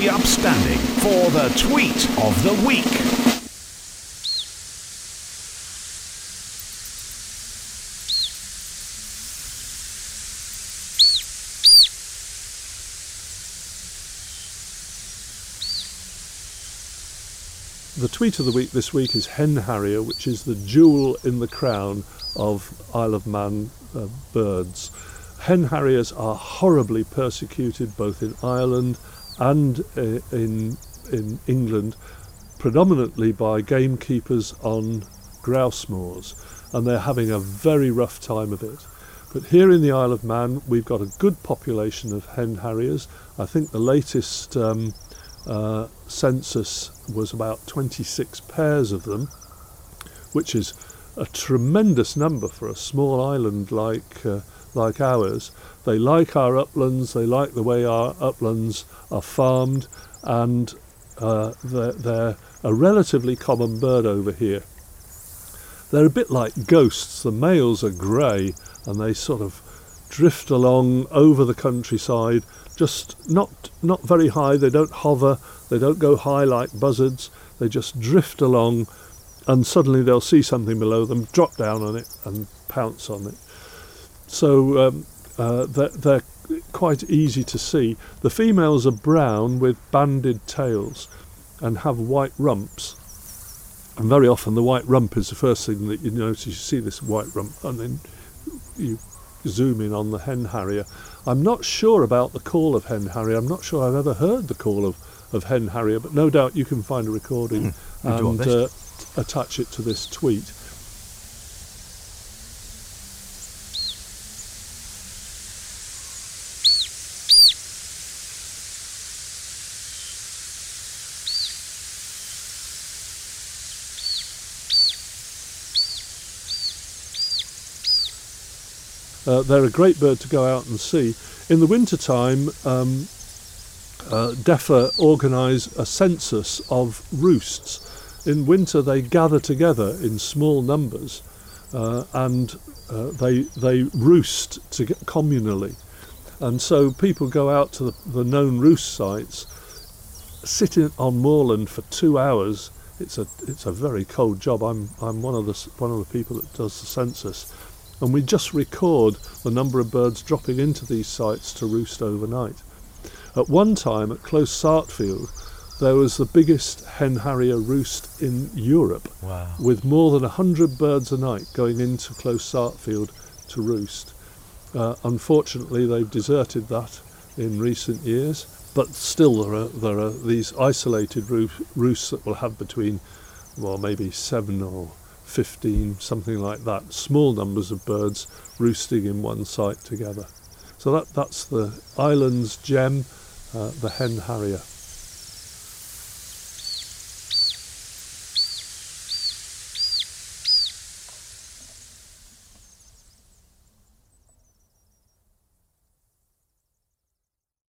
be upstanding for the tweet of the week. The tweet of the week this week is Hen Harrier, which is the jewel in the crown of Isle of Man uh, birds. Hen Harriers are horribly persecuted both in Ireland and uh, in, in England, predominantly by gamekeepers on grouse moors, and they're having a very rough time of it. But here in the Isle of Man, we've got a good population of hen harriers. I think the latest um, uh, census was about 26 pairs of them, which is a tremendous number for a small island like uh, like ours. They like our uplands. They like the way our uplands are farmed, and uh, they're, they're a relatively common bird over here. They're a bit like ghosts. The males are grey, and they sort of drift along over the countryside just not not very high. They don't hover. They don't go high like buzzards. They just drift along, and suddenly they'll see something below them, drop down on it, and pounce on it. So um, uh, they're, they're quite easy to see. The females are brown with banded tails, and have white rumps. And very often the white rump is the first thing that you notice. You see this white rump, and then you zoom in on the hen harrier. I'm not sure about the call of hen harrier. I'm not sure I've ever heard the call of, of hen harrier, but no doubt you can find a recording Mm, and uh, attach it to this tweet. Uh, they're a great bird to go out and see. In the wintertime, um, uh, DEFA organise a census of roosts. In winter, they gather together in small numbers uh, and uh, they, they roost to communally. And so people go out to the, the known roost sites, sit in, on moorland for two hours. It's a, it's a very cold job. I'm, I'm one, of the, one of the people that does the census and we just record the number of birds dropping into these sites to roost overnight. At one time at Close Sartfield, there was the biggest hen harrier roost in Europe, Wow. with more than 100 birds a night going into Close Sartfield to roost. Uh, unfortunately, they've deserted that in recent years, but still there are, there are these isolated roo- roosts that will have between, well, maybe seven or 15, something like that, small numbers of birds roosting in one site together. So that, that's the island's gem, uh, the hen harrier.